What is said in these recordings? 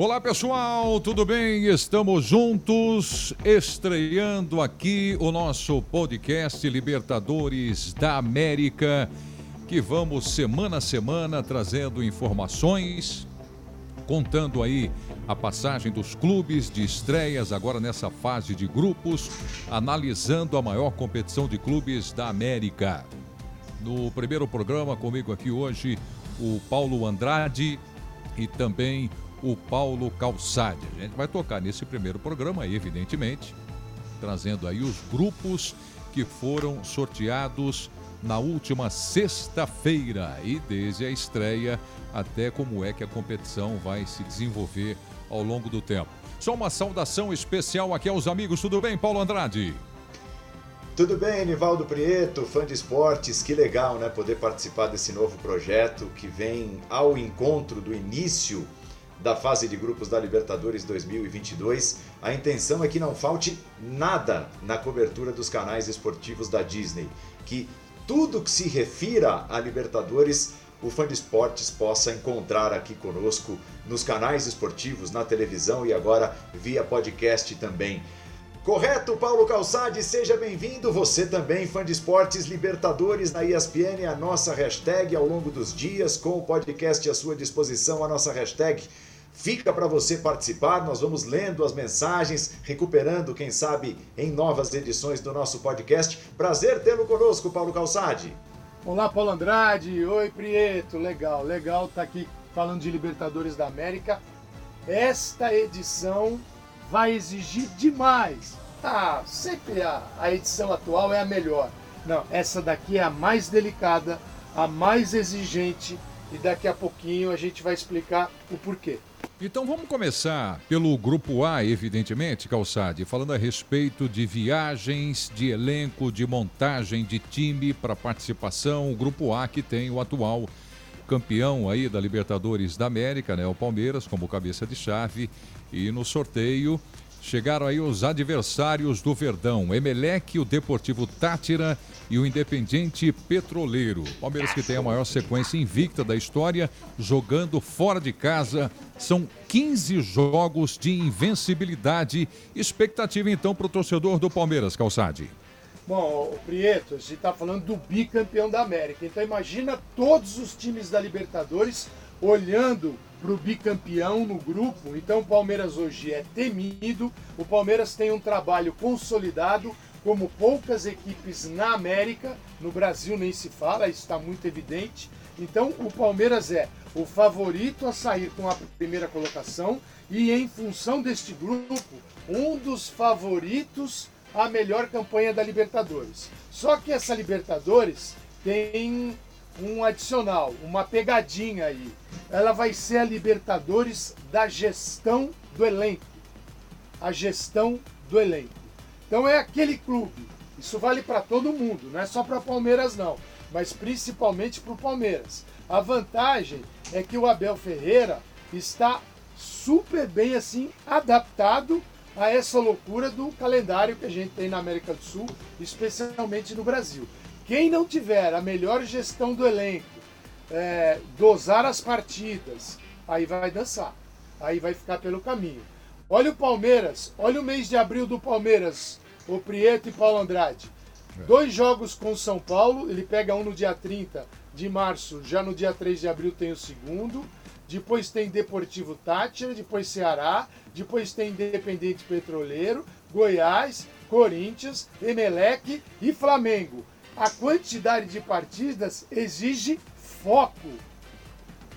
Olá pessoal, tudo bem? Estamos juntos, estreando aqui o nosso podcast Libertadores da América, que vamos semana a semana trazendo informações, contando aí a passagem dos clubes de estreias agora nessa fase de grupos, analisando a maior competição de clubes da América. No primeiro programa comigo aqui hoje, o Paulo Andrade e também o Paulo Calçade. A gente vai tocar nesse primeiro programa, evidentemente, trazendo aí os grupos que foram sorteados na última sexta-feira e desde a estreia até como é que a competição vai se desenvolver ao longo do tempo. Só uma saudação especial aqui aos amigos. Tudo bem, Paulo Andrade? Tudo bem, Nivaldo Prieto, fã de esportes, que legal, né, poder participar desse novo projeto que vem ao encontro do início da fase de grupos da Libertadores 2022. A intenção é que não falte nada na cobertura dos canais esportivos da Disney, que tudo que se refira a Libertadores, o fã de esportes possa encontrar aqui conosco nos canais esportivos, na televisão e agora via podcast também. Correto, Paulo Calçade, seja bem-vindo. Você também, fã de esportes Libertadores na ESPN, a nossa hashtag ao longo dos dias, com o podcast à sua disposição, a nossa hashtag Fica para você participar, nós vamos lendo as mensagens, recuperando, quem sabe, em novas edições do nosso podcast. Prazer tê-lo conosco, Paulo Calçade. Olá, Paulo Andrade. Oi, Prieto. Legal, legal estar tá aqui falando de Libertadores da América. Esta edição vai exigir demais. Ah, sempre a, a edição atual é a melhor. Não, essa daqui é a mais delicada, a mais exigente e daqui a pouquinho a gente vai explicar o porquê. Então vamos começar pelo grupo A, evidentemente, Calçade, falando a respeito de viagens, de elenco, de montagem de time para participação. O grupo A que tem o atual campeão aí da Libertadores da América, né, o Palmeiras como cabeça de chave e no sorteio Chegaram aí os adversários do Verdão, Emelec, o Deportivo Tátira e o Independiente Petroleiro. Palmeiras que tem a maior sequência invicta da história, jogando fora de casa. São 15 jogos de invencibilidade. Expectativa então para o torcedor do Palmeiras, Calçade. Bom, o Prieto, a gente está falando do bicampeão da América. Então imagina todos os times da Libertadores olhando para o bicampeão no grupo. Então o Palmeiras hoje é temido. O Palmeiras tem um trabalho consolidado, como poucas equipes na América. No Brasil nem se fala, isso está muito evidente. Então o Palmeiras é o favorito a sair com a primeira colocação e em função deste grupo, um dos favoritos à melhor campanha da Libertadores. Só que essa Libertadores tem um adicional, uma pegadinha aí. Ela vai ser a Libertadores da gestão do elenco. A gestão do elenco. Então é aquele clube. Isso vale para todo mundo, não é só para Palmeiras não, mas principalmente para o Palmeiras. A vantagem é que o Abel Ferreira está super bem assim adaptado a essa loucura do calendário que a gente tem na América do Sul, especialmente no Brasil. Quem não tiver a melhor gestão do elenco, é, dosar as partidas, aí vai dançar. Aí vai ficar pelo caminho. Olha o Palmeiras, olha o mês de abril do Palmeiras, o Prieto e Paulo Andrade. É. Dois jogos com o São Paulo, ele pega um no dia 30 de março, já no dia 3 de abril tem o segundo. Depois tem Deportivo Tátira, depois Ceará, depois tem Independente Petroleiro, Goiás, Corinthians, Emelec e Flamengo a quantidade de partidas exige foco.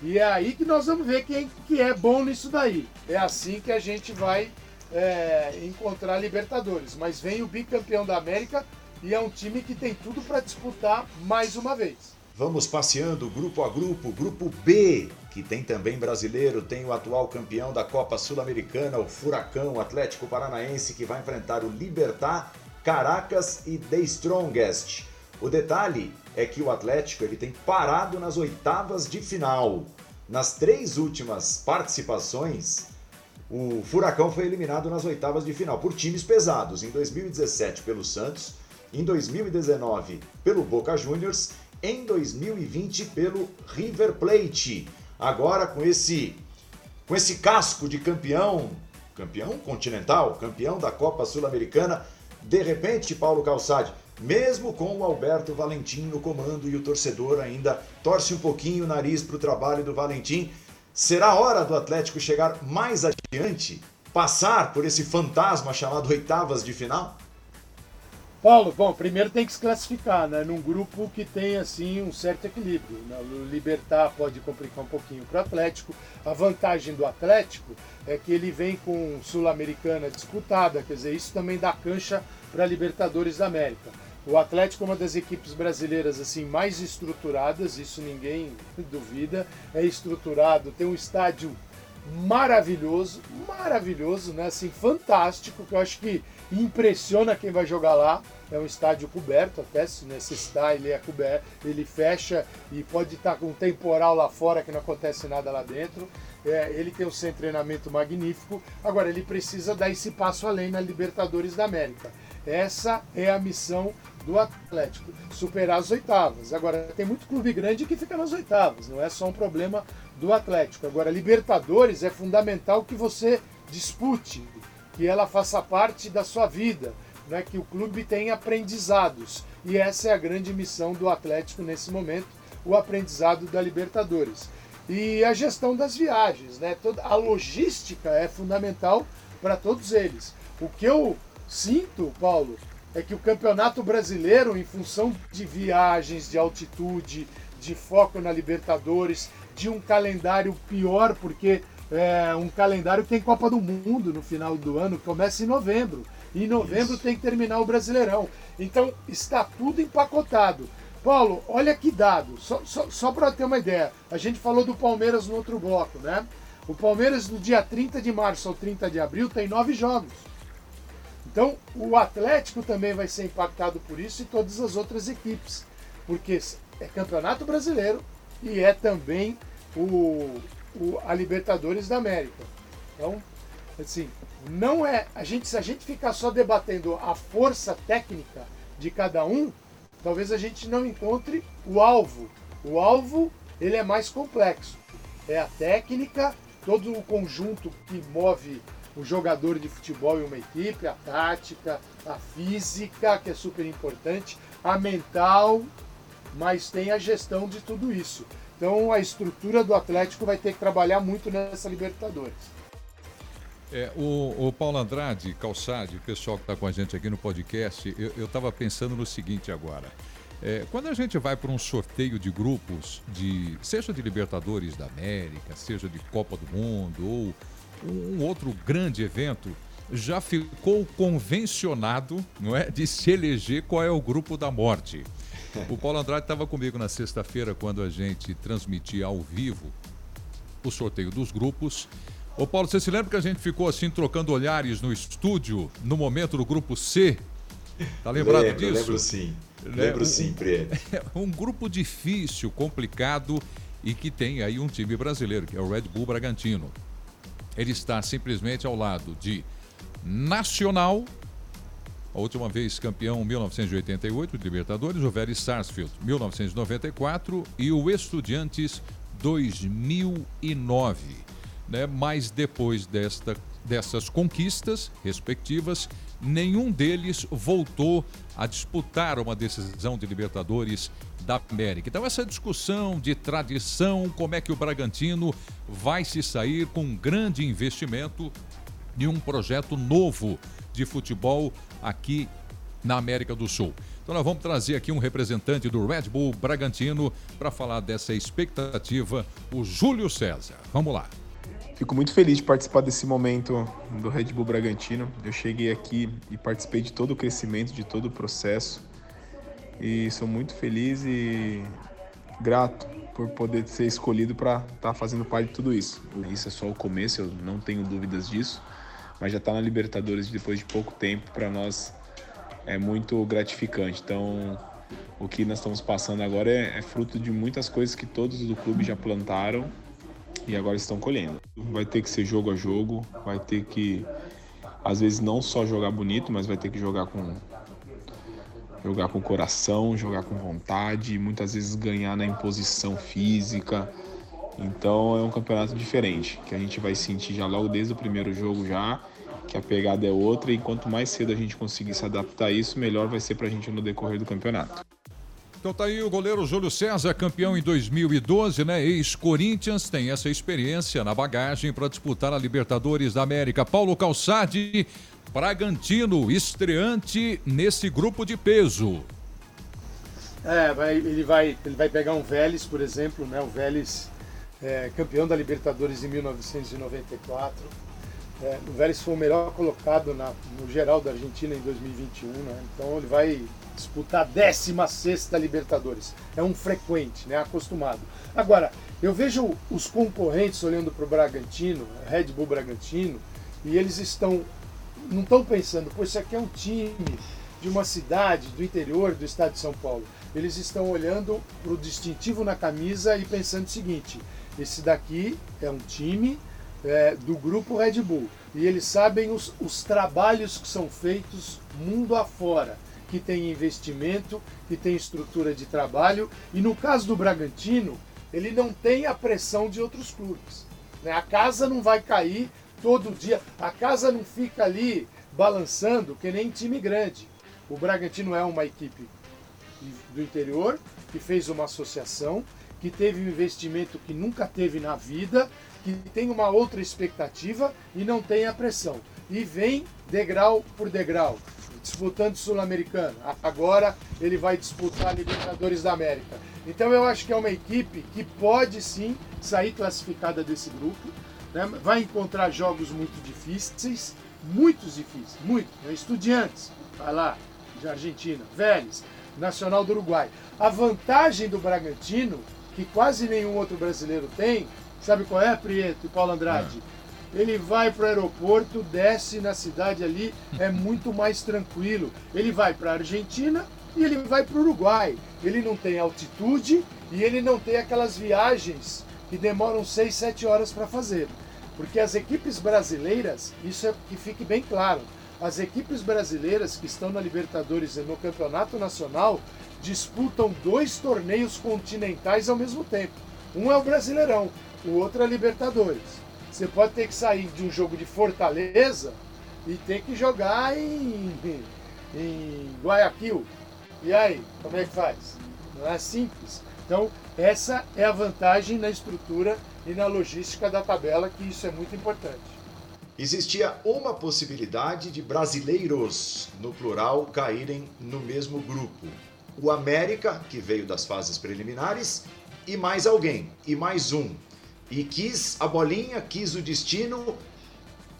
E é aí que nós vamos ver quem que é bom nisso daí. É assim que a gente vai é, encontrar Libertadores. Mas vem o bicampeão da América e é um time que tem tudo para disputar mais uma vez. Vamos passeando grupo a grupo, grupo B, que tem também brasileiro, tem o atual campeão da Copa Sul-Americana, o Furacão Atlético Paranaense, que vai enfrentar o Libertar, Caracas e The Strongest. O detalhe é que o Atlético ele tem parado nas oitavas de final. Nas três últimas participações, o Furacão foi eliminado nas oitavas de final por times pesados. Em 2017 pelo Santos, em 2019 pelo Boca Juniors, em 2020 pelo River Plate. Agora com esse com esse casco de campeão, campeão continental, campeão da Copa Sul-Americana, de repente, Paulo Calçade, mesmo com o Alberto Valentim no comando e o torcedor ainda torce um pouquinho o nariz para o trabalho do Valentim, será hora do Atlético chegar mais adiante, passar por esse fantasma chamado oitavas de final? Paulo, bom, primeiro tem que se classificar, né? Num grupo que tem, assim, um certo equilíbrio. Né? O Libertar pode complicar um pouquinho para o Atlético. A vantagem do Atlético é que ele vem com Sul-Americana disputada, quer dizer, isso também dá cancha para Libertadores da América. O Atlético é uma das equipes brasileiras assim mais estruturadas, isso ninguém duvida. É estruturado, tem um estádio maravilhoso, maravilhoso, né? Assim, fantástico, que eu acho que impressiona quem vai jogar lá. É um estádio coberto, até se necessitar, ele é coberto, ele fecha e pode estar com um temporal lá fora que não acontece nada lá dentro. É, ele tem um de treinamento magnífico. Agora, ele precisa dar esse passo além na Libertadores da América. Essa é a missão do Atlético, superar as oitavas. Agora, tem muito clube grande que fica nas oitavas, não é só um problema do Atlético. Agora, Libertadores é fundamental que você dispute, que ela faça parte da sua vida, né? que o clube tenha aprendizados. E essa é a grande missão do Atlético nesse momento, o aprendizado da Libertadores. E a gestão das viagens, né? Toda a logística é fundamental para todos eles. O que eu sinto, Paulo, é que o Campeonato Brasileiro, em função de viagens, de altitude, de foco na Libertadores, de um calendário pior, porque é um calendário que tem Copa do Mundo no final do ano, começa em novembro. E em novembro Isso. tem que terminar o Brasileirão. Então está tudo empacotado. Paulo, olha que dado, só, só, só para ter uma ideia. A gente falou do Palmeiras no outro bloco, né? O Palmeiras, do dia 30 de março ao 30 de abril, tem nove jogos. Então, o Atlético também vai ser impactado por isso e todas as outras equipes, porque é Campeonato Brasileiro e é também o, o, a Libertadores da América. Então, assim, não é a gente se a gente ficar só debatendo a força técnica de cada um, talvez a gente não encontre o alvo. O alvo ele é mais complexo. É a técnica, todo o conjunto que move o jogador de futebol e uma equipe, a tática, a física, que é super importante, a mental, mas tem a gestão de tudo isso. Então a estrutura do Atlético vai ter que trabalhar muito nessa Libertadores. É, o, o Paulo Andrade, Calçade, o pessoal que está com a gente aqui no podcast, eu estava pensando no seguinte agora. É, quando a gente vai para um sorteio de grupos, de seja de Libertadores da América, seja de Copa do Mundo ou um outro grande evento, já ficou convencionado, não é, de se eleger qual é o grupo da morte. O Paulo Andrade estava comigo na sexta-feira quando a gente transmitia ao vivo o sorteio dos grupos. Ô Paulo, você se lembra que a gente ficou assim trocando olhares no estúdio no momento do grupo C? Tá lembrado lembro, disso? Lembro sim. Lembro um, sim, Pre. Um grupo difícil, complicado e que tem aí um time brasileiro, que é o Red Bull Bragantino. Ele está simplesmente ao lado de Nacional, a última vez campeão 1988 de Libertadores, o Velho Sarsfield 1994 e o Estudiantes 2009. Né? Mas depois desta, dessas conquistas respectivas, nenhum deles voltou a disputar uma decisão de Libertadores da América. Então, essa discussão de tradição, como é que o Bragantino vai se sair com um grande investimento de um projeto novo de futebol aqui na América do Sul. Então nós vamos trazer aqui um representante do Red Bull Bragantino para falar dessa expectativa, o Júlio César. Vamos lá. Fico muito feliz de participar desse momento do Red Bull Bragantino. Eu cheguei aqui e participei de todo o crescimento, de todo o processo. E sou muito feliz e grato por poder ser escolhido para estar tá fazendo parte de tudo isso. Isso é só o começo, eu não tenho dúvidas disso, mas já estar tá na Libertadores depois de pouco tempo para nós é muito gratificante. Então, o que nós estamos passando agora é, é fruto de muitas coisas que todos do clube já plantaram e agora estão colhendo. Vai ter que ser jogo a jogo, vai ter que, às vezes, não só jogar bonito, mas vai ter que jogar com jogar com coração, jogar com vontade, muitas vezes ganhar na imposição física. Então é um campeonato diferente, que a gente vai sentir já logo desde o primeiro jogo já, que a pegada é outra e quanto mais cedo a gente conseguir se adaptar a isso, melhor vai ser para a gente no decorrer do campeonato. Então tá aí o goleiro Júlio César, campeão em 2012, né? Ex-Corinthians, tem essa experiência na bagagem para disputar a Libertadores da América. Paulo Calçade, Bragantino, estreante nesse grupo de peso. É, ele, vai, ele vai pegar um Vélez, por exemplo, né? O Vélez é, campeão da Libertadores em 1994. É, o Vélez foi o melhor colocado na, no geral da Argentina em 2021, né? Então ele vai disputar a 16 Libertadores. É um frequente, né? Acostumado. Agora, eu vejo os concorrentes olhando para o Bragantino, Red Bull Bragantino, e eles estão. Não estão pensando, pô, isso aqui é um time de uma cidade do interior do estado de São Paulo. Eles estão olhando para o distintivo na camisa e pensando o seguinte: esse daqui é um time é, do grupo Red Bull. E eles sabem os, os trabalhos que são feitos mundo afora, que tem investimento, que tem estrutura de trabalho. E no caso do Bragantino, ele não tem a pressão de outros clubes. Né? A casa não vai cair todo dia, a casa não fica ali balançando que nem time grande. O Bragantino é uma equipe do interior que fez uma associação que teve um investimento que nunca teve na vida, que tem uma outra expectativa e não tem a pressão. E vem degrau por degrau, disputando Sul-Americano. Agora ele vai disputar Libertadores da América. Então eu acho que é uma equipe que pode sim sair classificada desse grupo. Né? Vai encontrar jogos muito difíceis, muitos difíceis, muito. Né? Estudiantes, vai lá, de Argentina, Vélez, Nacional do Uruguai. A vantagem do Bragantino que quase nenhum outro brasileiro tem, sabe qual é, Prieto e Paulo Andrade? É. Ele vai para o aeroporto, desce na cidade ali, é muito mais tranquilo. Ele vai para a Argentina e ele vai para o Uruguai. Ele não tem altitude e ele não tem aquelas viagens que demoram 6, 7 horas para fazer. Porque as equipes brasileiras, isso é que fique bem claro, as equipes brasileiras que estão na Libertadores e no Campeonato Nacional, disputam dois torneios continentais ao mesmo tempo. Um é o Brasileirão, o outro é a Libertadores. Você pode ter que sair de um jogo de Fortaleza e ter que jogar em, em Guayaquil. E aí, como é que faz? Não é simples. Então, essa é a vantagem na estrutura e na logística da tabela, que isso é muito importante. Existia uma possibilidade de brasileiros, no plural, caírem no mesmo grupo o América, que veio das fases preliminares, e mais alguém, e mais um. E quis a bolinha, quis o destino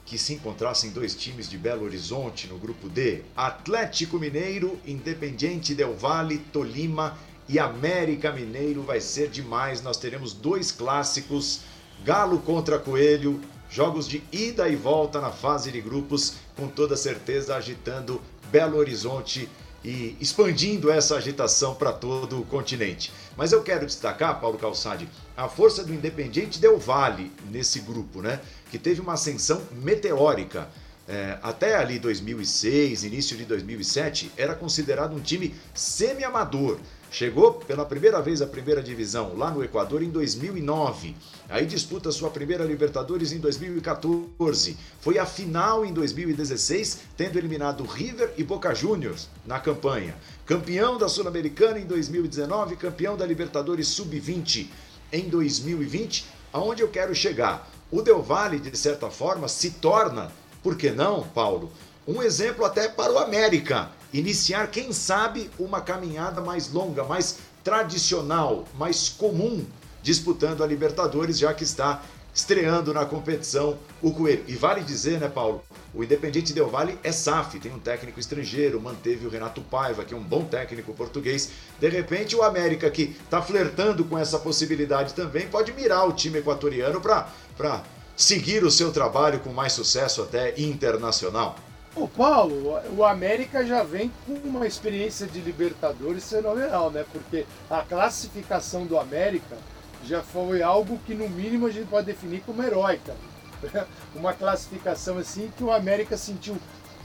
que se encontrassem dois times de Belo Horizonte no grupo D: Atlético Mineiro, Independiente Del Valle, Tolima e América Mineiro. Vai ser demais. Nós teremos dois clássicos: Galo contra Coelho, jogos de ida e volta na fase de grupos, com toda certeza agitando Belo Horizonte e expandindo essa agitação para todo o continente. Mas eu quero destacar, Paulo Calçade, a força do Independiente Del Vale nesse grupo, né? Que teve uma ascensão meteórica. É, até ali 2006, início de 2007, era considerado um time semi-amador. Chegou pela primeira vez à primeira divisão lá no Equador em 2009. Aí disputa sua primeira Libertadores em 2014. Foi a final em 2016, tendo eliminado River e Boca Juniors na campanha. Campeão da Sul-Americana em 2019, campeão da Libertadores Sub-20 em 2020. Aonde eu quero chegar? O Del Valle, de certa forma, se torna, por que não, Paulo, um exemplo até para o América iniciar, quem sabe, uma caminhada mais longa, mais tradicional, mais comum, disputando a Libertadores, já que está estreando na competição o Coelho. E vale dizer, né, Paulo? O Independiente Del Valle é SAF, tem um técnico estrangeiro, manteve o Renato Paiva, que é um bom técnico português. De repente, o América, que está flertando com essa possibilidade também, pode mirar o time equatoriano para seguir o seu trabalho com mais sucesso até internacional. O Paulo, o América já vem com uma experiência de Libertadores fenomenal, né? Porque a classificação do América já foi algo que no mínimo a gente pode definir como heróica. Uma classificação assim que o América sentiu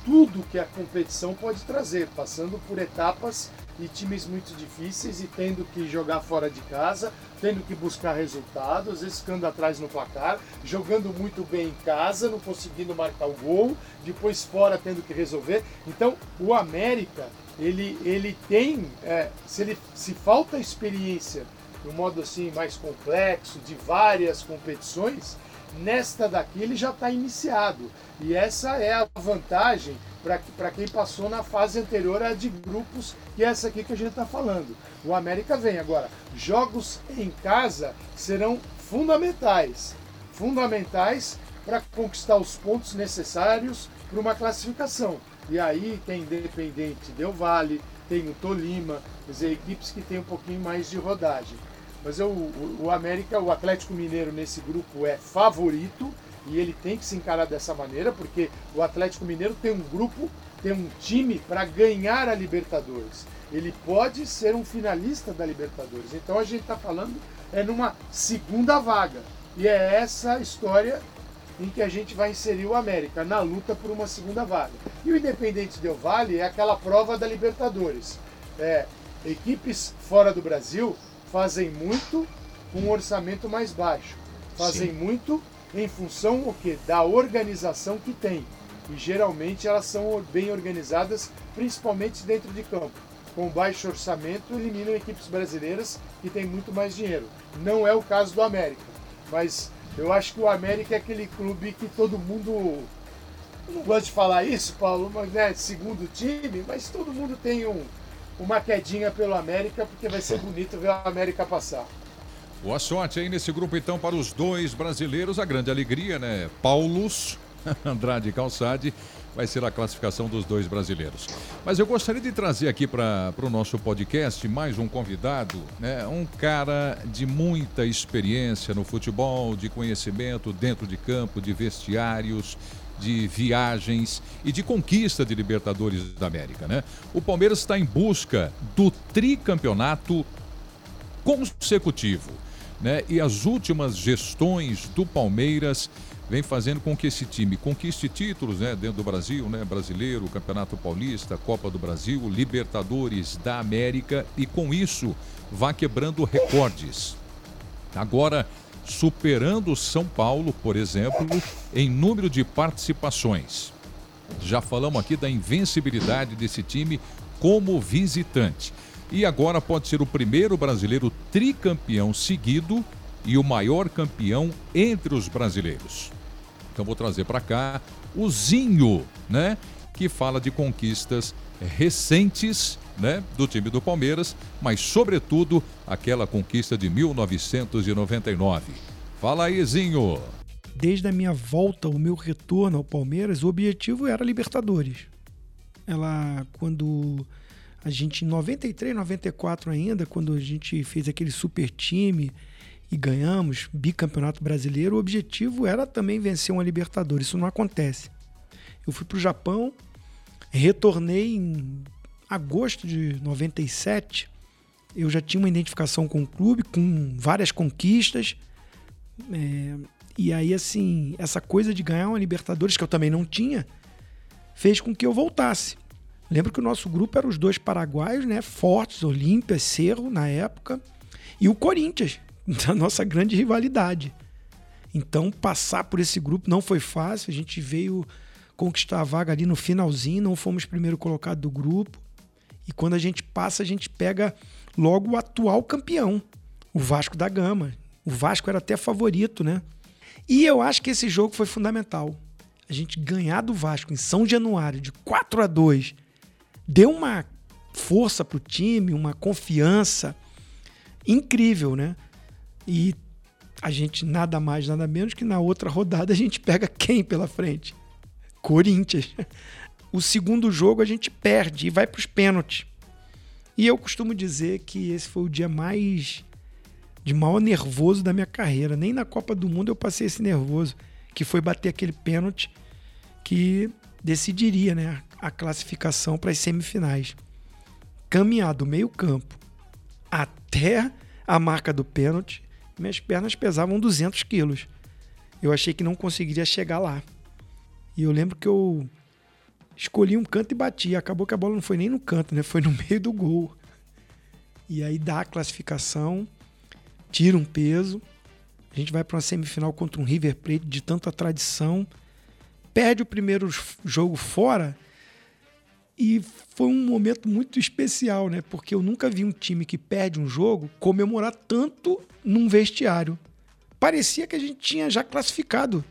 tudo que a competição pode trazer, passando por etapas e times muito difíceis e tendo que jogar fora de casa, tendo que buscar resultados, às vezes ficando atrás no placar, jogando muito bem em casa, não conseguindo marcar o gol, depois fora tendo que resolver. Então, o América, ele, ele tem, é, se, ele, se falta experiência de um modo assim mais complexo, de várias competições, nesta daqui ele já está iniciado. E essa é a vantagem para quem passou na fase anterior à de grupos, que é essa aqui que a gente está falando. O América vem agora. Jogos em casa serão fundamentais. Fundamentais para conquistar os pontos necessários para uma classificação. E aí tem Independente Del Vale, tem o Tolima, quer dizer, equipes que têm um pouquinho mais de rodagem. Mas eu, o, o América, o Atlético Mineiro nesse grupo é favorito e ele tem que se encarar dessa maneira, porque o Atlético Mineiro tem um grupo, tem um time para ganhar a Libertadores. Ele pode ser um finalista da Libertadores. Então a gente está falando é numa segunda vaga. E é essa história em que a gente vai inserir o América na luta por uma segunda vaga. E o Independente Del Vale é aquela prova da Libertadores. É, equipes fora do Brasil fazem muito com um orçamento mais baixo. Fazem Sim. muito em função o que da organização que tem. E geralmente elas são bem organizadas, principalmente dentro de campo. Com baixo orçamento, eliminam equipes brasileiras que têm muito mais dinheiro. Não é o caso do América, mas eu acho que o América é aquele clube que todo mundo. Eu não gosto de falar isso, Paulo, mas né, segundo time, mas todo mundo tem um, uma quedinha pelo América, porque vai ser bonito ver o América passar. Boa sorte aí nesse grupo, então, para os dois brasileiros. A grande alegria, né? Paulos, Andrade Calçade, vai ser a classificação dos dois brasileiros. Mas eu gostaria de trazer aqui para o nosso podcast mais um convidado, né? Um cara de muita experiência no futebol, de conhecimento dentro de campo, de vestiários, de viagens e de conquista de Libertadores da América, né? O Palmeiras está em busca do tricampeonato consecutivo né? E as últimas gestões do Palmeiras vem fazendo com que esse time conquiste títulos né, dentro do Brasil, né, brasileiro, Campeonato Paulista, Copa do Brasil, Libertadores da América e com isso vá quebrando recordes. Agora, superando São Paulo, por exemplo, em número de participações. Já falamos aqui da invencibilidade desse time como visitante e agora pode ser o primeiro brasileiro tricampeão seguido e o maior campeão entre os brasileiros. Então vou trazer para cá o Zinho, né, que fala de conquistas recentes, né, do time do Palmeiras, mas sobretudo aquela conquista de 1999. Fala aí, Zinho. Desde a minha volta, o meu retorno ao Palmeiras, o objetivo era Libertadores. Ela quando a gente, em 93, 94 ainda, quando a gente fez aquele super time e ganhamos bicampeonato brasileiro, o objetivo era também vencer uma Libertadores. Isso não acontece. Eu fui para o Japão, retornei em agosto de 97. Eu já tinha uma identificação com o clube, com várias conquistas. É, e aí, assim, essa coisa de ganhar uma Libertadores, que eu também não tinha, fez com que eu voltasse. Lembro que o nosso grupo era os dois paraguaios, né? Fortes, Olímpia, Cerro na época, e o Corinthians, da nossa grande rivalidade. Então, passar por esse grupo não foi fácil. A gente veio conquistar a vaga ali no finalzinho, não fomos primeiro colocado do grupo. E quando a gente passa, a gente pega logo o atual campeão, o Vasco da Gama. O Vasco era até favorito, né? E eu acho que esse jogo foi fundamental. A gente ganhar do Vasco em São Januário de 4 a 2 deu uma força para o time, uma confiança incrível, né? E a gente nada mais, nada menos que na outra rodada a gente pega quem pela frente? Corinthians. O segundo jogo a gente perde e vai para os pênaltis. E eu costumo dizer que esse foi o dia mais de maior nervoso da minha carreira. Nem na Copa do Mundo eu passei esse nervoso, que foi bater aquele pênalti que decidiria, né, a classificação para as semifinais. Caminhar do meio-campo até a marca do pênalti, minhas pernas pesavam 200 quilos. Eu achei que não conseguiria chegar lá. E eu lembro que eu escolhi um canto e bati. Acabou que a bola não foi nem no canto, né? Foi no meio do gol. E aí dá a classificação, tira um peso. A gente vai para uma semifinal contra um River Plate de tanta tradição. Perde o primeiro jogo fora. E foi um momento muito especial, né? Porque eu nunca vi um time que perde um jogo comemorar tanto num vestiário. Parecia que a gente tinha já classificado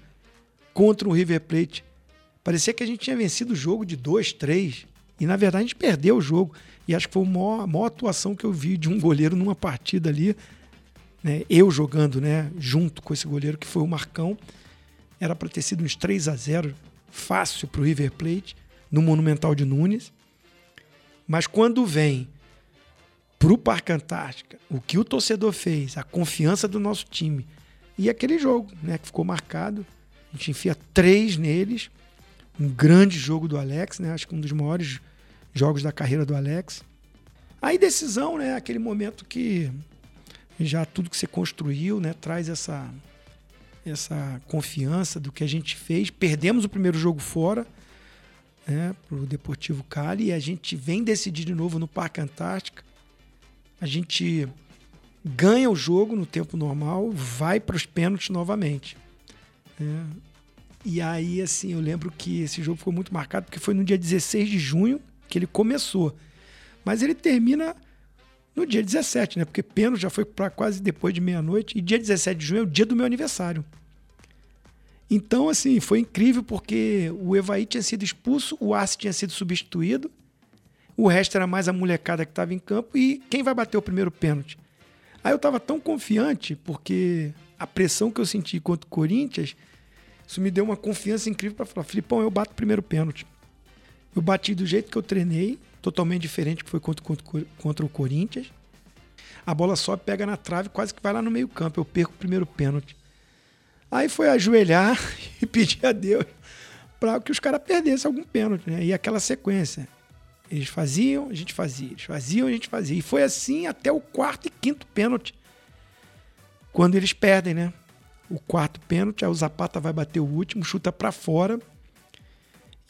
contra o River Plate. Parecia que a gente tinha vencido o jogo de 2, 3. E na verdade a gente perdeu o jogo. E acho que foi a maior, a maior atuação que eu vi de um goleiro numa partida ali. Né? Eu jogando né? junto com esse goleiro que foi o Marcão. Era para ter sido uns 3 a 0 fácil para o River Plate no Monumental de Nunes. Mas quando vem para o Parque Antártica, o que o torcedor fez, a confiança do nosso time e aquele jogo né, que ficou marcado, a gente enfia três neles um grande jogo do Alex, né? Acho que um dos maiores jogos da carreira do Alex. Aí decisão, né? Aquele momento que já tudo que você construiu, né? Traz essa essa confiança do que a gente fez. Perdemos o primeiro jogo fora, né? Pro Deportivo Cali e a gente vem decidir de novo no Parque Antártica. A gente ganha o jogo no tempo normal, vai para os pênaltis novamente. É, e aí, assim, eu lembro que esse jogo ficou muito marcado porque foi no dia 16 de junho que ele começou. Mas ele termina no dia 17, né? Porque pênalti já foi para quase depois de meia-noite. E dia 17 de junho é o dia do meu aniversário. Então, assim, foi incrível porque o Evaí tinha sido expulso, o Arce tinha sido substituído, o resto era mais a molecada que estava em campo e quem vai bater o primeiro pênalti? Aí eu estava tão confiante porque a pressão que eu senti contra o Corinthians isso me deu uma confiança incrível para falar, Filipão, eu bato o primeiro pênalti. Eu bati do jeito que eu treinei, totalmente diferente que foi contra, contra, contra o Corinthians. A bola sobe, pega na trave, quase que vai lá no meio campo. Eu perco o primeiro pênalti. Aí foi ajoelhar e pedir a Deus para que os caras perdessem algum pênalti, né? E aquela sequência. Eles faziam, a gente fazia. Eles faziam, a gente fazia. E foi assim até o quarto e quinto pênalti. Quando eles perdem, né? O quarto pênalti, aí o Zapata vai bater o último, chuta para fora.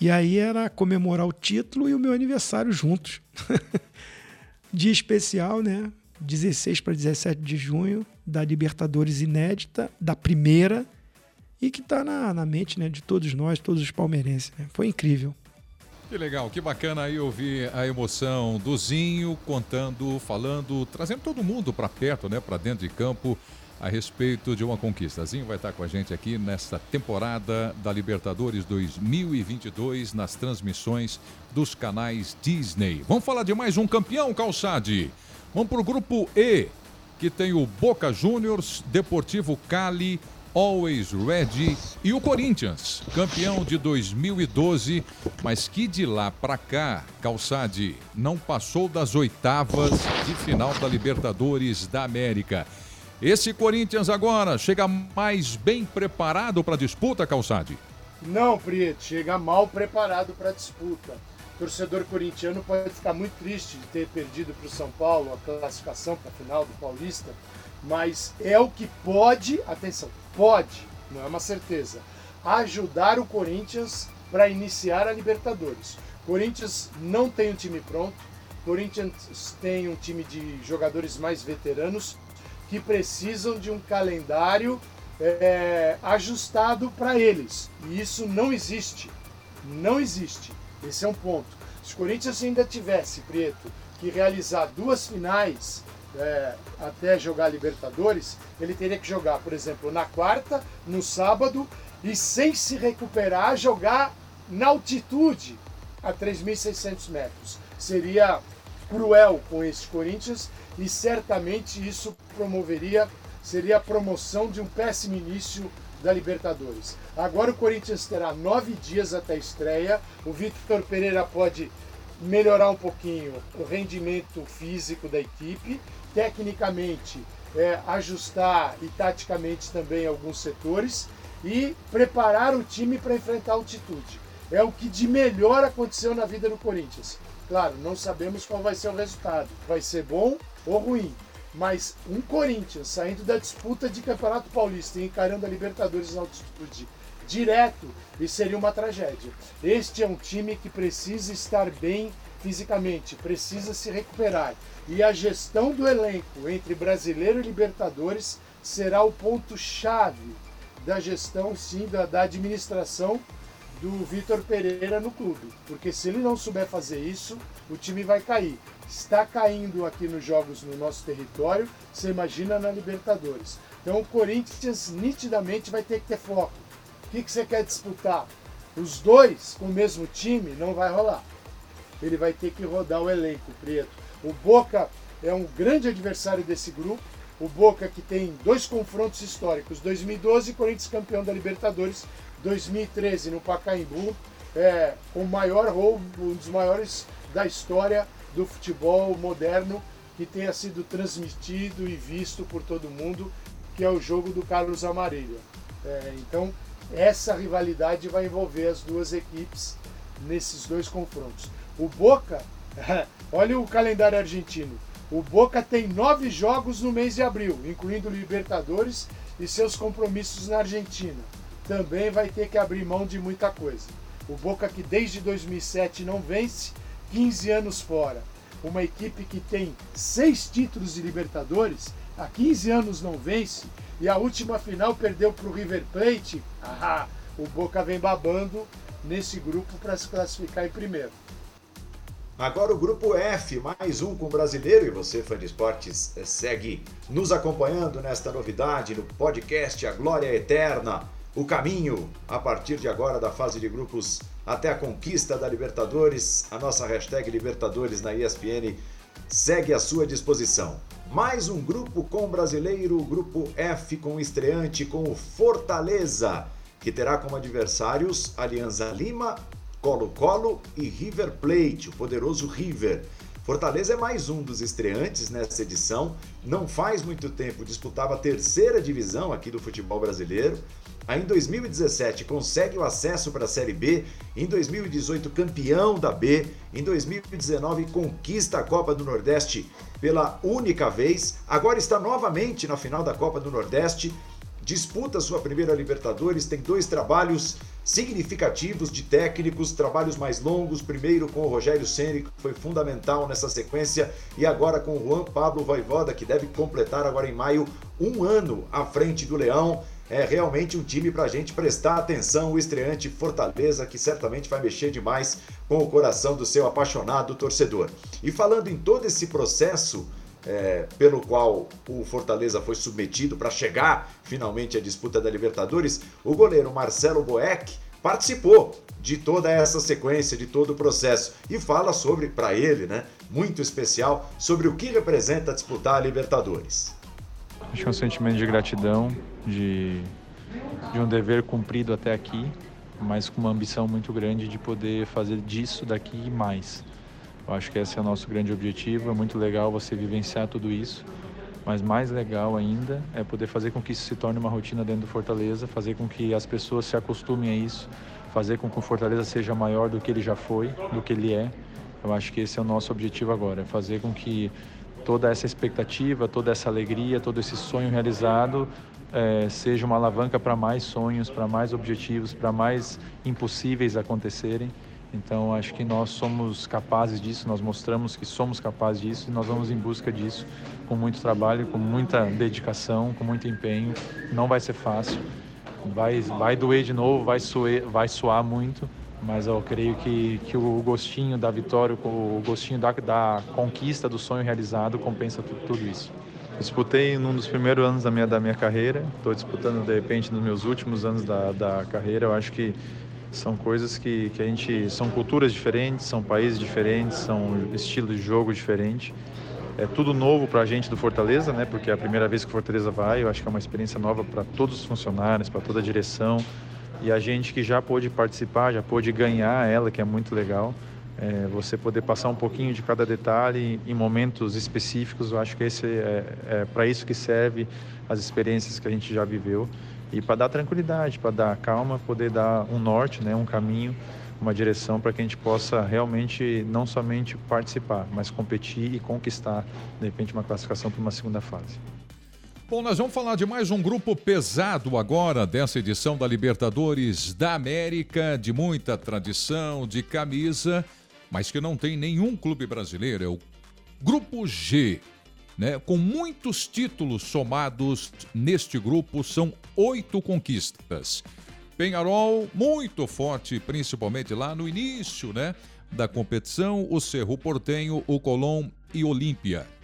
E aí era comemorar o título e o meu aniversário juntos. Dia especial, né? 16 para 17 de junho, da Libertadores inédita, da primeira, e que está na, na mente né, de todos nós, todos os palmeirenses. Né? Foi incrível. Que legal, que bacana aí ouvir a emoção do Zinho contando, falando, trazendo todo mundo para perto, né, para dentro de campo a respeito de uma conquista. Zinho vai estar com a gente aqui nesta temporada da Libertadores 2022 nas transmissões dos canais Disney. Vamos falar de mais um campeão, Calçade. Vamos para o grupo E, que tem o Boca Juniors, Deportivo Cali, Always Ready e o Corinthians, campeão de 2012, mas que de lá para cá, Calçade, não passou das oitavas de final da Libertadores da América. Esse Corinthians agora chega mais bem preparado para a disputa, Calçade? Não, Prieto, chega mal preparado para a disputa. O torcedor corintiano pode ficar muito triste de ter perdido para o São Paulo a classificação para a final do Paulista, mas é o que pode, atenção, pode, não é uma certeza, ajudar o Corinthians para iniciar a Libertadores. Corinthians não tem um time pronto, Corinthians tem um time de jogadores mais veteranos que precisam de um calendário é, ajustado para eles. E isso não existe. Não existe. Esse é um ponto. Se o Corinthians ainda tivesse, Preto, que realizar duas finais é, até jogar Libertadores, ele teria que jogar, por exemplo, na quarta, no sábado, e sem se recuperar, jogar na altitude a 3.600 metros. Seria cruel com esse Corinthians e certamente isso promoveria, seria a promoção de um péssimo início da Libertadores. Agora o Corinthians terá nove dias até a estreia, o Vitor Pereira pode melhorar um pouquinho o rendimento físico da equipe, tecnicamente é, ajustar e taticamente também alguns setores e preparar o time para enfrentar a altitude. É o que de melhor aconteceu na vida do Corinthians. Claro, não sabemos qual vai ser o resultado. Vai ser bom ou ruim. Mas um Corinthians saindo da disputa de Campeonato Paulista e encarando a Libertadores na altitude direto e seria uma tragédia. Este é um time que precisa estar bem fisicamente, precisa se recuperar. E a gestão do elenco entre brasileiro e Libertadores será o ponto-chave da gestão, sim, da, da administração do Vitor Pereira no clube. Porque se ele não souber fazer isso, o time vai cair. Está caindo aqui nos jogos no nosso território, você imagina na Libertadores. Então o Corinthians nitidamente vai ter que ter foco. O que, que você quer disputar? Os dois com o mesmo time não vai rolar. Ele vai ter que rodar o elenco preto. O Boca é um grande adversário desse grupo. O Boca que tem dois confrontos históricos, 2012 Corinthians campeão da Libertadores, 2013 no Pacaembu, é, o maior roubo, um dos maiores da história do futebol moderno que tenha sido transmitido e visto por todo mundo, que é o jogo do Carlos Amarillo. É, então, essa rivalidade vai envolver as duas equipes nesses dois confrontos. O Boca, olha o calendário argentino. O Boca tem nove jogos no mês de abril, incluindo Libertadores e seus compromissos na Argentina. Também vai ter que abrir mão de muita coisa. O Boca que desde 2007 não vence, 15 anos fora. Uma equipe que tem seis títulos de Libertadores, há 15 anos não vence, e a última final perdeu para o River Plate. Ah, o Boca vem babando nesse grupo para se classificar em primeiro. Agora o grupo F, mais um com brasileiro, e você, fã de esportes, segue nos acompanhando nesta novidade no podcast A Glória Eterna. O caminho, a partir de agora, da fase de grupos até a conquista da Libertadores. A nossa hashtag Libertadores na ESPN segue à sua disposição. Mais um grupo com brasileiro, o grupo F com estreante com o Fortaleza, que terá como adversários Alianza Lima, Colo-Colo e River Plate, o poderoso River. Fortaleza é mais um dos estreantes nessa edição. Não faz muito tempo disputava a terceira divisão aqui do futebol brasileiro. Aí em 2017 consegue o acesso para a Série B, em 2018 campeão da B, em 2019 conquista a Copa do Nordeste pela única vez, agora está novamente na final da Copa do Nordeste, disputa sua primeira Libertadores, tem dois trabalhos significativos de técnicos, trabalhos mais longos, primeiro com o Rogério Ceni, que foi fundamental nessa sequência, e agora com o Juan Pablo Voivoda, que deve completar agora em maio um ano à frente do Leão. É realmente um time para a gente prestar atenção, o estreante Fortaleza, que certamente vai mexer demais com o coração do seu apaixonado torcedor. E falando em todo esse processo é, pelo qual o Fortaleza foi submetido para chegar finalmente à disputa da Libertadores, o goleiro Marcelo Boeck participou de toda essa sequência, de todo o processo e fala sobre, para ele, né, muito especial, sobre o que representa disputar a Libertadores. Acho que é um sentimento de gratidão, de, de um dever cumprido até aqui, mas com uma ambição muito grande de poder fazer disso daqui mais. Eu acho que esse é o nosso grande objetivo. É muito legal você vivenciar tudo isso, mas mais legal ainda é poder fazer com que isso se torne uma rotina dentro do Fortaleza, fazer com que as pessoas se acostumem a isso, fazer com que o Fortaleza seja maior do que ele já foi, do que ele é. Eu acho que esse é o nosso objetivo agora, é fazer com que toda essa expectativa, toda essa alegria, todo esse sonho realizado é, seja uma alavanca para mais sonhos, para mais objetivos, para mais impossíveis acontecerem. Então, acho que nós somos capazes disso, nós mostramos que somos capazes disso e nós vamos em busca disso com muito trabalho, com muita dedicação, com muito empenho. Não vai ser fácil, vai, vai doer de novo, vai, suer, vai suar muito, mas eu creio que, que o gostinho da vitória, o gostinho da, da conquista do sonho realizado compensa tudo, tudo isso. Disputei num dos primeiros anos da minha, da minha carreira, estou disputando de repente nos meus últimos anos da, da carreira. Eu acho que são coisas que, que a gente. São culturas diferentes, são países diferentes, são estilos de jogo diferentes. É tudo novo para a gente do Fortaleza, né? Porque é a primeira vez que o Fortaleza vai. Eu acho que é uma experiência nova para todos os funcionários, para toda a direção. E a gente que já pôde participar, já pôde ganhar ela, que é muito legal. É, você poder passar um pouquinho de cada detalhe em momentos específicos, eu acho que esse é, é para isso que serve as experiências que a gente já viveu e para dar tranquilidade, para dar calma, poder dar um norte, né, um caminho, uma direção para que a gente possa realmente não somente participar, mas competir e conquistar, de repente, uma classificação para uma segunda fase. Bom, nós vamos falar de mais um grupo pesado agora dessa edição da Libertadores da América, de muita tradição, de camisa, mas que não tem nenhum clube brasileiro. É o Grupo G, né? Com muitos títulos somados neste grupo, são oito conquistas. Penharol muito forte, principalmente lá no início, né? Da competição, o Cerro Portenho, o Colom e Olímpia.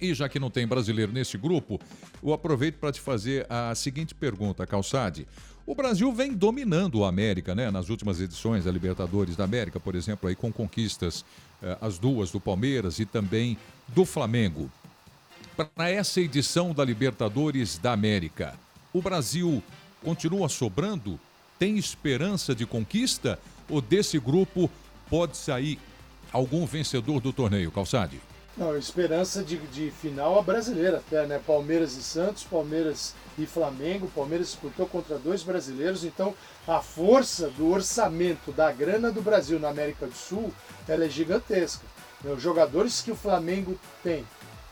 E já que não tem brasileiro nesse grupo, eu aproveito para te fazer a seguinte pergunta, Calçade. O Brasil vem dominando o América, né? Nas últimas edições da Libertadores da América, por exemplo, aí com conquistas, eh, as duas do Palmeiras e também do Flamengo. Para essa edição da Libertadores da América, o Brasil continua sobrando? Tem esperança de conquista? Ou desse grupo pode sair algum vencedor do torneio, Calçade? Não, esperança de, de final a brasileira até, né? Palmeiras e Santos, Palmeiras e Flamengo. Palmeiras disputou contra dois brasileiros, então a força do orçamento da grana do Brasil na América do Sul ela é gigantesca. Os jogadores que o Flamengo tem,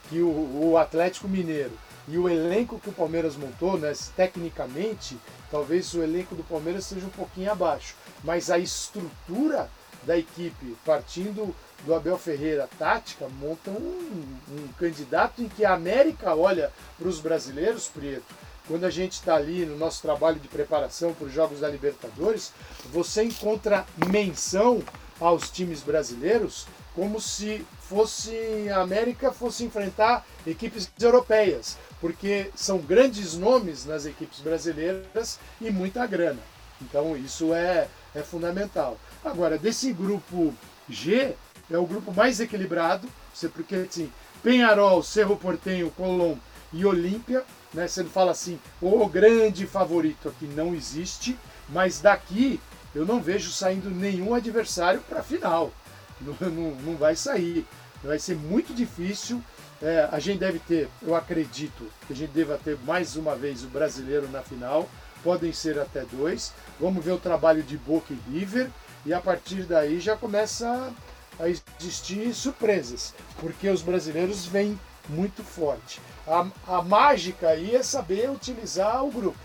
que o, o Atlético Mineiro e o elenco que o Palmeiras montou, né, tecnicamente, talvez o elenco do Palmeiras seja um pouquinho abaixo, mas a estrutura da equipe, partindo do Abel Ferreira tática, monta um, um candidato em que a América olha para os brasileiros, Preto. Quando a gente está ali no nosso trabalho de preparação para os Jogos da Libertadores, você encontra menção aos times brasileiros como se fosse a América fosse enfrentar equipes europeias, porque são grandes nomes nas equipes brasileiras e muita grana. Então isso é, é fundamental. Agora, desse grupo G, é o grupo mais equilibrado, porque assim, Penharol, Cerro Portenho, Colom e Olímpia, né? Você não fala assim, o grande favorito aqui não existe, mas daqui eu não vejo saindo nenhum adversário para a final. Não, não, não, vai sair. Vai ser muito difícil. É, a gente deve ter, eu acredito, que a gente deva ter mais uma vez o brasileiro na final. Podem ser até dois. Vamos ver o trabalho de Boca e River. E a partir daí já começa a existir surpresas, porque os brasileiros vêm muito forte. A, a mágica aí é saber utilizar o grupo.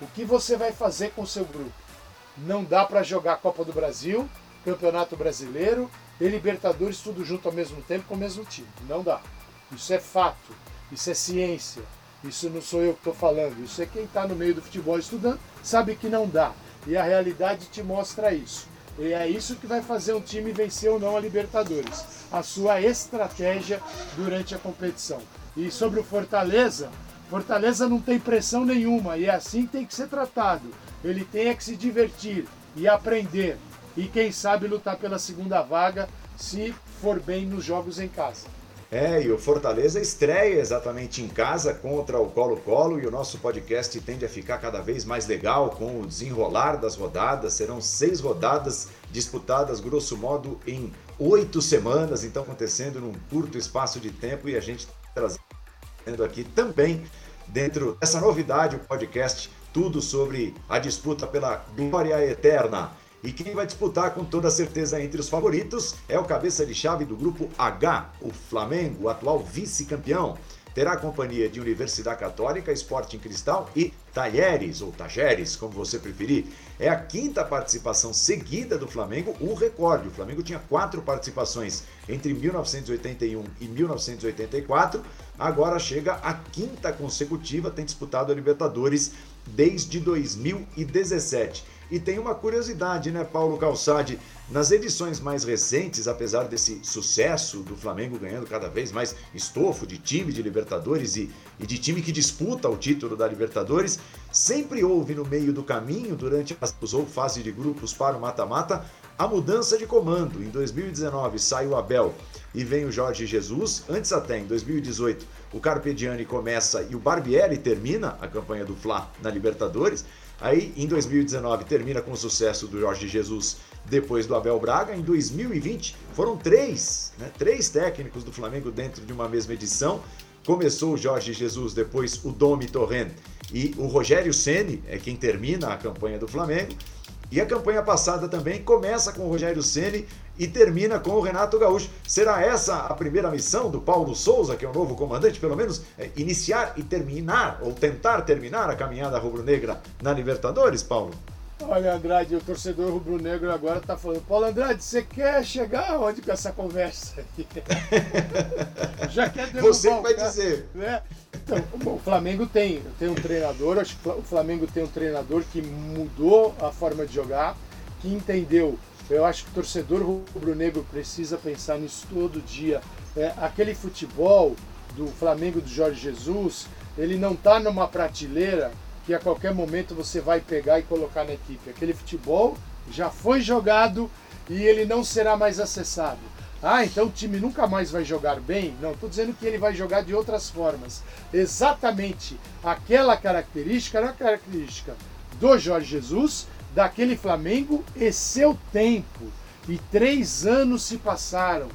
O que você vai fazer com o seu grupo? Não dá para jogar Copa do Brasil, Campeonato Brasileiro e Libertadores tudo junto ao mesmo tempo com o mesmo time. Não dá. Isso é fato, isso é ciência. Isso não sou eu que estou falando, isso é quem está no meio do futebol estudando, sabe que não dá. E a realidade te mostra isso. E é isso que vai fazer um time vencer ou não a Libertadores. A sua estratégia durante a competição. E sobre o Fortaleza, Fortaleza não tem pressão nenhuma e é assim que tem que ser tratado. Ele tem que se divertir e aprender. E quem sabe lutar pela segunda vaga se for bem nos jogos em casa. É, e o Fortaleza estreia exatamente em casa contra o Colo-Colo e o nosso podcast tende a ficar cada vez mais legal com o desenrolar das rodadas. Serão seis rodadas disputadas, grosso modo, em oito semanas, então acontecendo num curto espaço de tempo e a gente trazendo aqui também, dentro dessa novidade, o podcast, tudo sobre a disputa pela glória eterna. E quem vai disputar com toda certeza entre os favoritos é o cabeça de chave do grupo H, o Flamengo, o atual vice-campeão. Terá companhia de Universidade Católica, Sporting Cristal e Talheres, ou Tajeres, como você preferir. É a quinta participação seguida do Flamengo, um recorde. O Flamengo tinha quatro participações entre 1981 e 1984, agora chega a quinta consecutiva, tem disputado a Libertadores desde 2017. E tem uma curiosidade, né, Paulo Calçade? Nas edições mais recentes, apesar desse sucesso do Flamengo ganhando cada vez mais estofo de time de Libertadores e, e de time que disputa o título da Libertadores, sempre houve no meio do caminho, durante a fase de grupos para o mata-mata, a mudança de comando. Em 2019 sai o Abel e vem o Jorge Jesus. Antes até, em 2018, o Carpegiani começa e o Barbieri termina a campanha do Fla na Libertadores. Aí, em 2019, termina com o sucesso do Jorge Jesus depois do Abel Braga. Em 2020, foram três, né, três técnicos do Flamengo dentro de uma mesma edição. Começou o Jorge Jesus, depois o Domi Torrent e o Rogério Ceni é quem termina a campanha do Flamengo. E a campanha passada também começa com o Rogério Ceni e termina com o Renato Gaúcho. Será essa a primeira missão do Paulo Souza, que é o novo comandante, pelo menos é, iniciar e terminar, ou tentar terminar a caminhada rubro-negra na Libertadores, Paulo? Olha, Andrade, o torcedor rubro-negro agora está falando: Paulo Andrade, você quer chegar aonde com essa conversa aí? Já quer derrubar Você vai cara, dizer. Né? Então, bom, o Flamengo tem, tem um treinador, acho que o Flamengo tem um treinador que mudou a forma de jogar, que entendeu. Eu acho que o torcedor rubro-negro precisa pensar nisso todo dia. É, aquele futebol do Flamengo do Jorge Jesus, ele não está numa prateleira que a qualquer momento você vai pegar e colocar na equipe. Aquele futebol já foi jogado e ele não será mais acessado. Ah, então o time nunca mais vai jogar bem? Não, estou dizendo que ele vai jogar de outras formas. Exatamente aquela característica era a característica do Jorge Jesus, daquele Flamengo e seu tempo. E três anos se passaram.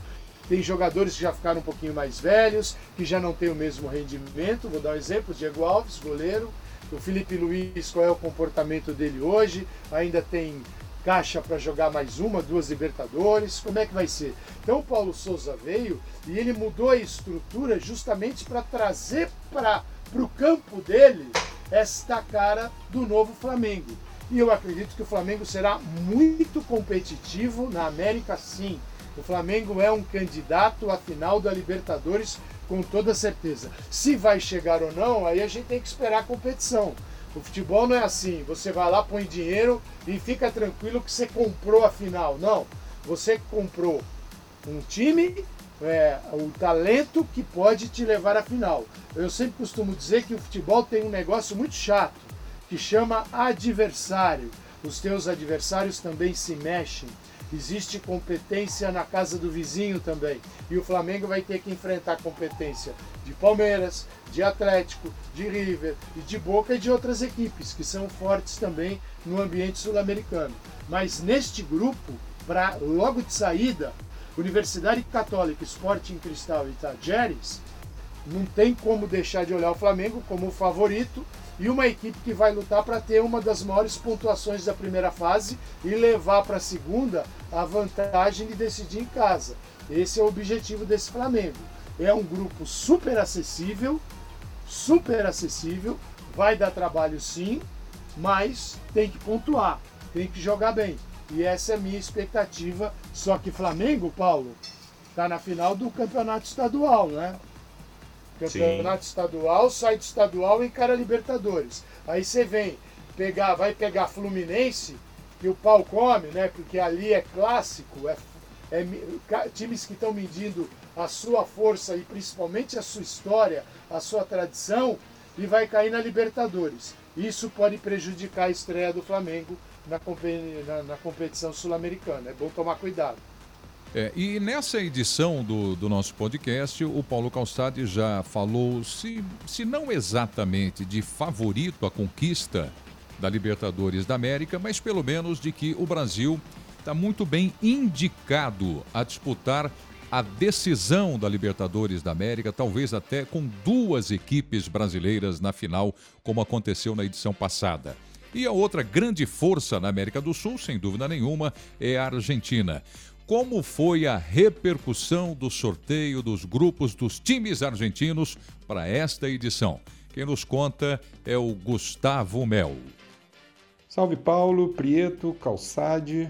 Tem jogadores que já ficaram um pouquinho mais velhos, que já não têm o mesmo rendimento. Vou dar um exemplo: Diego Alves, goleiro, o Felipe Luiz, qual é o comportamento dele hoje? Ainda tem caixa para jogar mais uma, duas Libertadores? Como é que vai ser? Então o Paulo Souza veio e ele mudou a estrutura justamente para trazer para o campo dele esta cara do novo Flamengo. E eu acredito que o Flamengo será muito competitivo na América, sim. O Flamengo é um candidato à final da Libertadores com toda certeza. Se vai chegar ou não, aí a gente tem que esperar a competição. O futebol não é assim, você vai lá, põe dinheiro e fica tranquilo que você comprou a final. Não, você comprou um time, é, o talento que pode te levar à final. Eu sempre costumo dizer que o futebol tem um negócio muito chato, que chama adversário. Os teus adversários também se mexem existe competência na casa do vizinho também. E o Flamengo vai ter que enfrentar competência de Palmeiras, de Atlético, de River e de Boca e de outras equipes que são fortes também no ambiente sul-americano. Mas neste grupo, para logo de saída, Universidade Católica, Sporting Cristal e Tajeres, não tem como deixar de olhar o Flamengo como favorito e uma equipe que vai lutar para ter uma das maiores pontuações da primeira fase e levar para a segunda a vantagem de decidir em casa. Esse é o objetivo desse Flamengo. É um grupo super acessível, super acessível, vai dar trabalho sim, mas tem que pontuar, tem que jogar bem. E essa é a minha expectativa. Só que Flamengo, Paulo, está na final do campeonato estadual, né? Campeonato Sim. estadual, sai do estadual e encara Libertadores. Aí você vem pegar, vai pegar Fluminense, que o pau come, né? Porque ali é clássico, é, é times que estão medindo a sua força e principalmente a sua história, a sua tradição, e vai cair na Libertadores. Isso pode prejudicar a estreia do Flamengo na, na, na competição sul-americana. É bom tomar cuidado. É, e nessa edição do, do nosso podcast, o Paulo Calçade já falou, se, se não exatamente de favorito à conquista da Libertadores da América, mas pelo menos de que o Brasil está muito bem indicado a disputar a decisão da Libertadores da América, talvez até com duas equipes brasileiras na final, como aconteceu na edição passada. E a outra grande força na América do Sul, sem dúvida nenhuma, é a Argentina como foi a repercussão do sorteio dos grupos dos times argentinos para esta edição. Quem nos conta é o Gustavo Mel. Salve Paulo, Prieto, Calçade.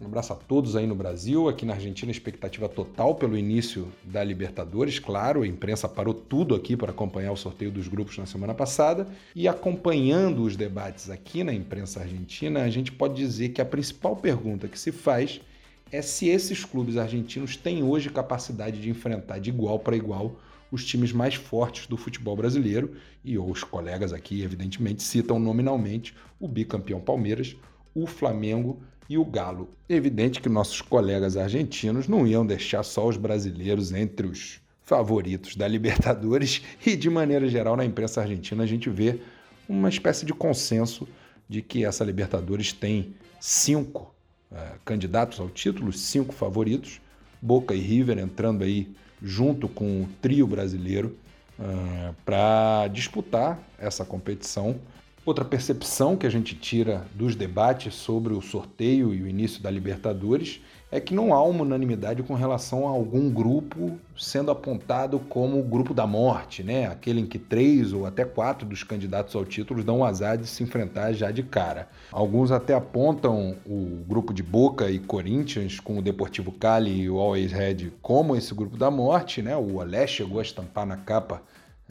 Um abraço a todos aí no Brasil. Aqui na Argentina, expectativa total pelo início da Libertadores. Claro, a imprensa parou tudo aqui para acompanhar o sorteio dos grupos na semana passada. E acompanhando os debates aqui na imprensa argentina, a gente pode dizer que a principal pergunta que se faz é se esses clubes argentinos têm hoje capacidade de enfrentar de igual para igual os times mais fortes do futebol brasileiro, e os colegas aqui, evidentemente, citam nominalmente o bicampeão Palmeiras, o Flamengo e o Galo. Evidente que nossos colegas argentinos não iam deixar só os brasileiros entre os favoritos da Libertadores, e de maneira geral na imprensa argentina a gente vê uma espécie de consenso de que essa Libertadores tem cinco é, candidatos ao título, cinco favoritos, Boca e River entrando aí junto com o trio brasileiro é, para disputar essa competição. Outra percepção que a gente tira dos debates sobre o sorteio e o início da Libertadores é que não há uma unanimidade com relação a algum grupo sendo apontado como o grupo da morte, né? Aquele em que três ou até quatro dos candidatos ao título dão o azar de se enfrentar já de cara. Alguns até apontam o grupo de Boca e Corinthians com o Deportivo Cali e o Always Red como esse grupo da morte, né? O Alé chegou a estampar na capa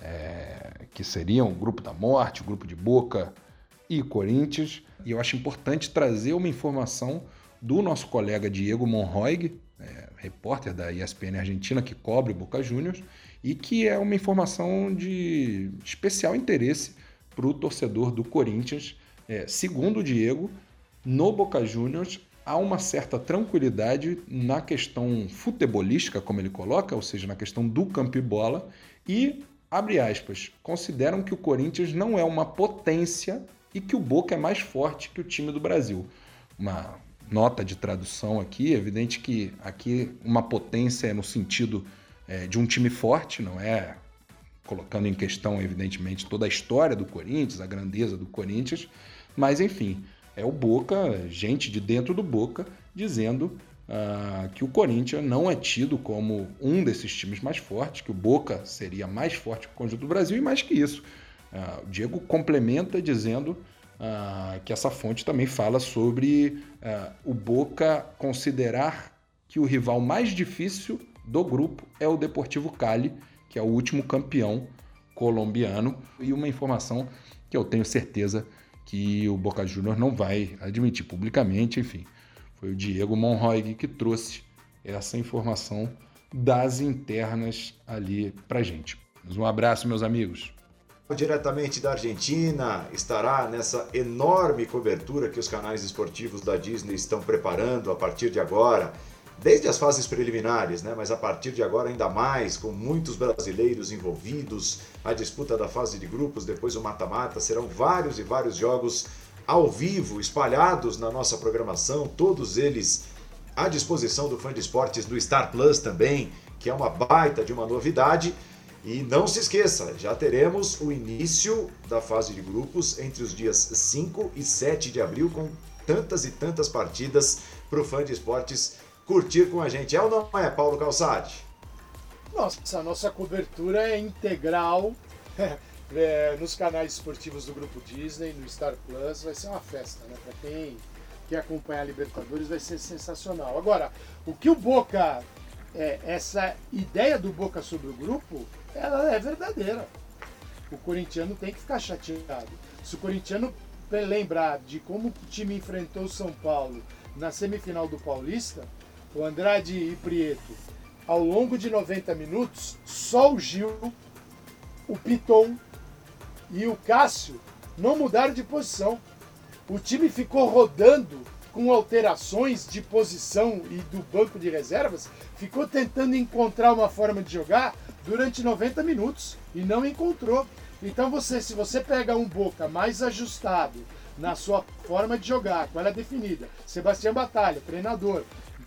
é, que seriam o grupo da morte, o grupo de Boca e Corinthians. E eu acho importante trazer uma informação do nosso colega Diego Monroig, é, repórter da ESPN Argentina que cobre Boca Juniors, e que é uma informação de especial interesse para o torcedor do Corinthians. É, segundo o Diego, no Boca Juniors há uma certa tranquilidade na questão futebolística, como ele coloca, ou seja, na questão do campo e bola, e, abre aspas, consideram que o Corinthians não é uma potência e que o Boca é mais forte que o time do Brasil. Uma nota de tradução aqui. É evidente que aqui uma potência é no sentido é, de um time forte, não é colocando em questão, evidentemente, toda a história do Corinthians, a grandeza do Corinthians, mas enfim, é o Boca, gente de dentro do Boca, dizendo uh, que o Corinthians não é tido como um desses times mais fortes, que o Boca seria mais forte que o conjunto do Brasil, e mais que isso. Uh, o Diego complementa dizendo uh, que essa fonte também fala sobre uh, o Boca considerar que o rival mais difícil do grupo é o Deportivo Cali, que é o último campeão colombiano, e uma informação que eu tenho certeza que o Boca Juniors não vai admitir publicamente, enfim. Foi o Diego Monroig que trouxe essa informação das internas ali pra gente. Um abraço, meus amigos diretamente da Argentina, estará nessa enorme cobertura que os canais esportivos da Disney estão preparando a partir de agora, desde as fases preliminares, né? mas a partir de agora ainda mais, com muitos brasileiros envolvidos, a disputa da fase de grupos, depois o mata-mata, serão vários e vários jogos ao vivo, espalhados na nossa programação, todos eles à disposição do fã de esportes do Star Plus também, que é uma baita de uma novidade. E não se esqueça, já teremos o início da fase de grupos entre os dias 5 e 7 de abril, com tantas e tantas partidas para o fã de esportes curtir com a gente. É ou não é, Paulo Calçade? Nossa, a nossa cobertura é integral é, nos canais esportivos do Grupo Disney, no Star Plus. Vai ser uma festa, né? Para quem quer acompanhar a Libertadores, vai ser sensacional. Agora, o que o Boca. É, essa ideia do Boca sobre o grupo ela é verdadeira. O corintiano tem que ficar chateado. Se o corintiano lembrar de como o time enfrentou o São Paulo na semifinal do Paulista, o Andrade e Prieto, ao longo de 90 minutos, só o Gil, o Piton e o Cássio não mudaram de posição. O time ficou rodando com alterações de posição e do banco de reservas, ficou tentando encontrar uma forma de jogar durante 90 minutos e não encontrou. Então você, se você pega um Boca mais ajustado na sua forma de jogar, com ela definida, Sebastião Batalha, treinador,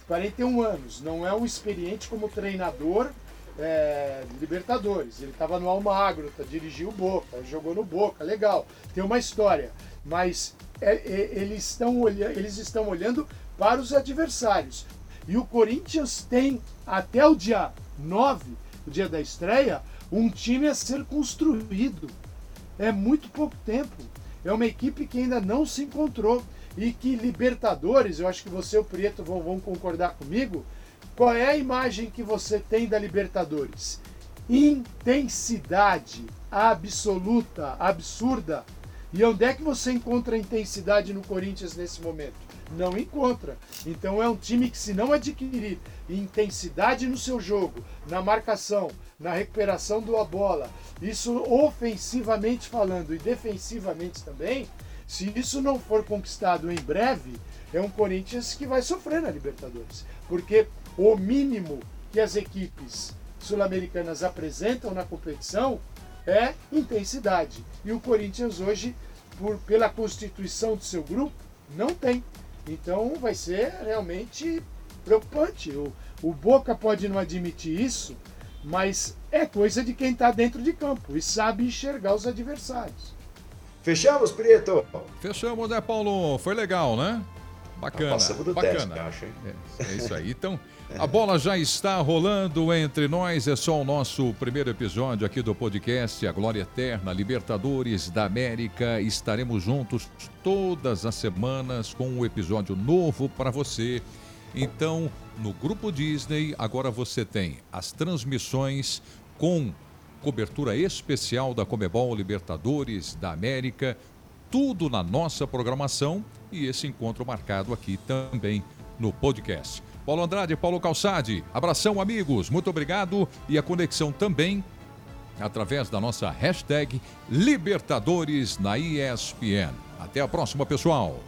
41 anos, não é um experiente como treinador é, Libertadores. Ele estava no Almagro, tá, dirigiu o Boca, jogou no Boca, legal, tem uma história. Mas é, é, eles, estão olhando, eles estão olhando para os adversários. E o Corinthians tem até o dia 9 o dia da estreia, um time a ser construído. É muito pouco tempo. É uma equipe que ainda não se encontrou e que Libertadores, eu acho que você e o Prieto vão, vão concordar comigo. Qual é a imagem que você tem da Libertadores? Intensidade absoluta, absurda. E onde é que você encontra intensidade no Corinthians nesse momento? Não encontra. Então é um time que, se não adquirir intensidade no seu jogo, na marcação, na recuperação da bola, isso ofensivamente falando e defensivamente também, se isso não for conquistado em breve, é um Corinthians que vai sofrer na Libertadores. Porque o mínimo que as equipes sul-americanas apresentam na competição é intensidade. E o Corinthians hoje, por, pela constituição do seu grupo, não tem. Então vai ser realmente preocupante. O, o Boca pode não admitir isso, mas é coisa de quem está dentro de campo e sabe enxergar os adversários. Fechamos, Prieto? Fechamos, né, Paulo? Foi legal, né? Bacana. Passamos do bacana. teste, acho, hein? É, é isso aí. Então, a bola já está rolando entre nós. É só o nosso primeiro episódio aqui do podcast A Glória Eterna, Libertadores da América. Estaremos juntos todas as semanas com um episódio novo para você. Então, no Grupo Disney, agora você tem as transmissões com cobertura especial da Comebol Libertadores da América, tudo na nossa programação e esse encontro marcado aqui também no podcast. Paulo Andrade, Paulo Calçade, abração amigos, muito obrigado e a conexão também através da nossa hashtag Libertadores na ESPN. Até a próxima, pessoal.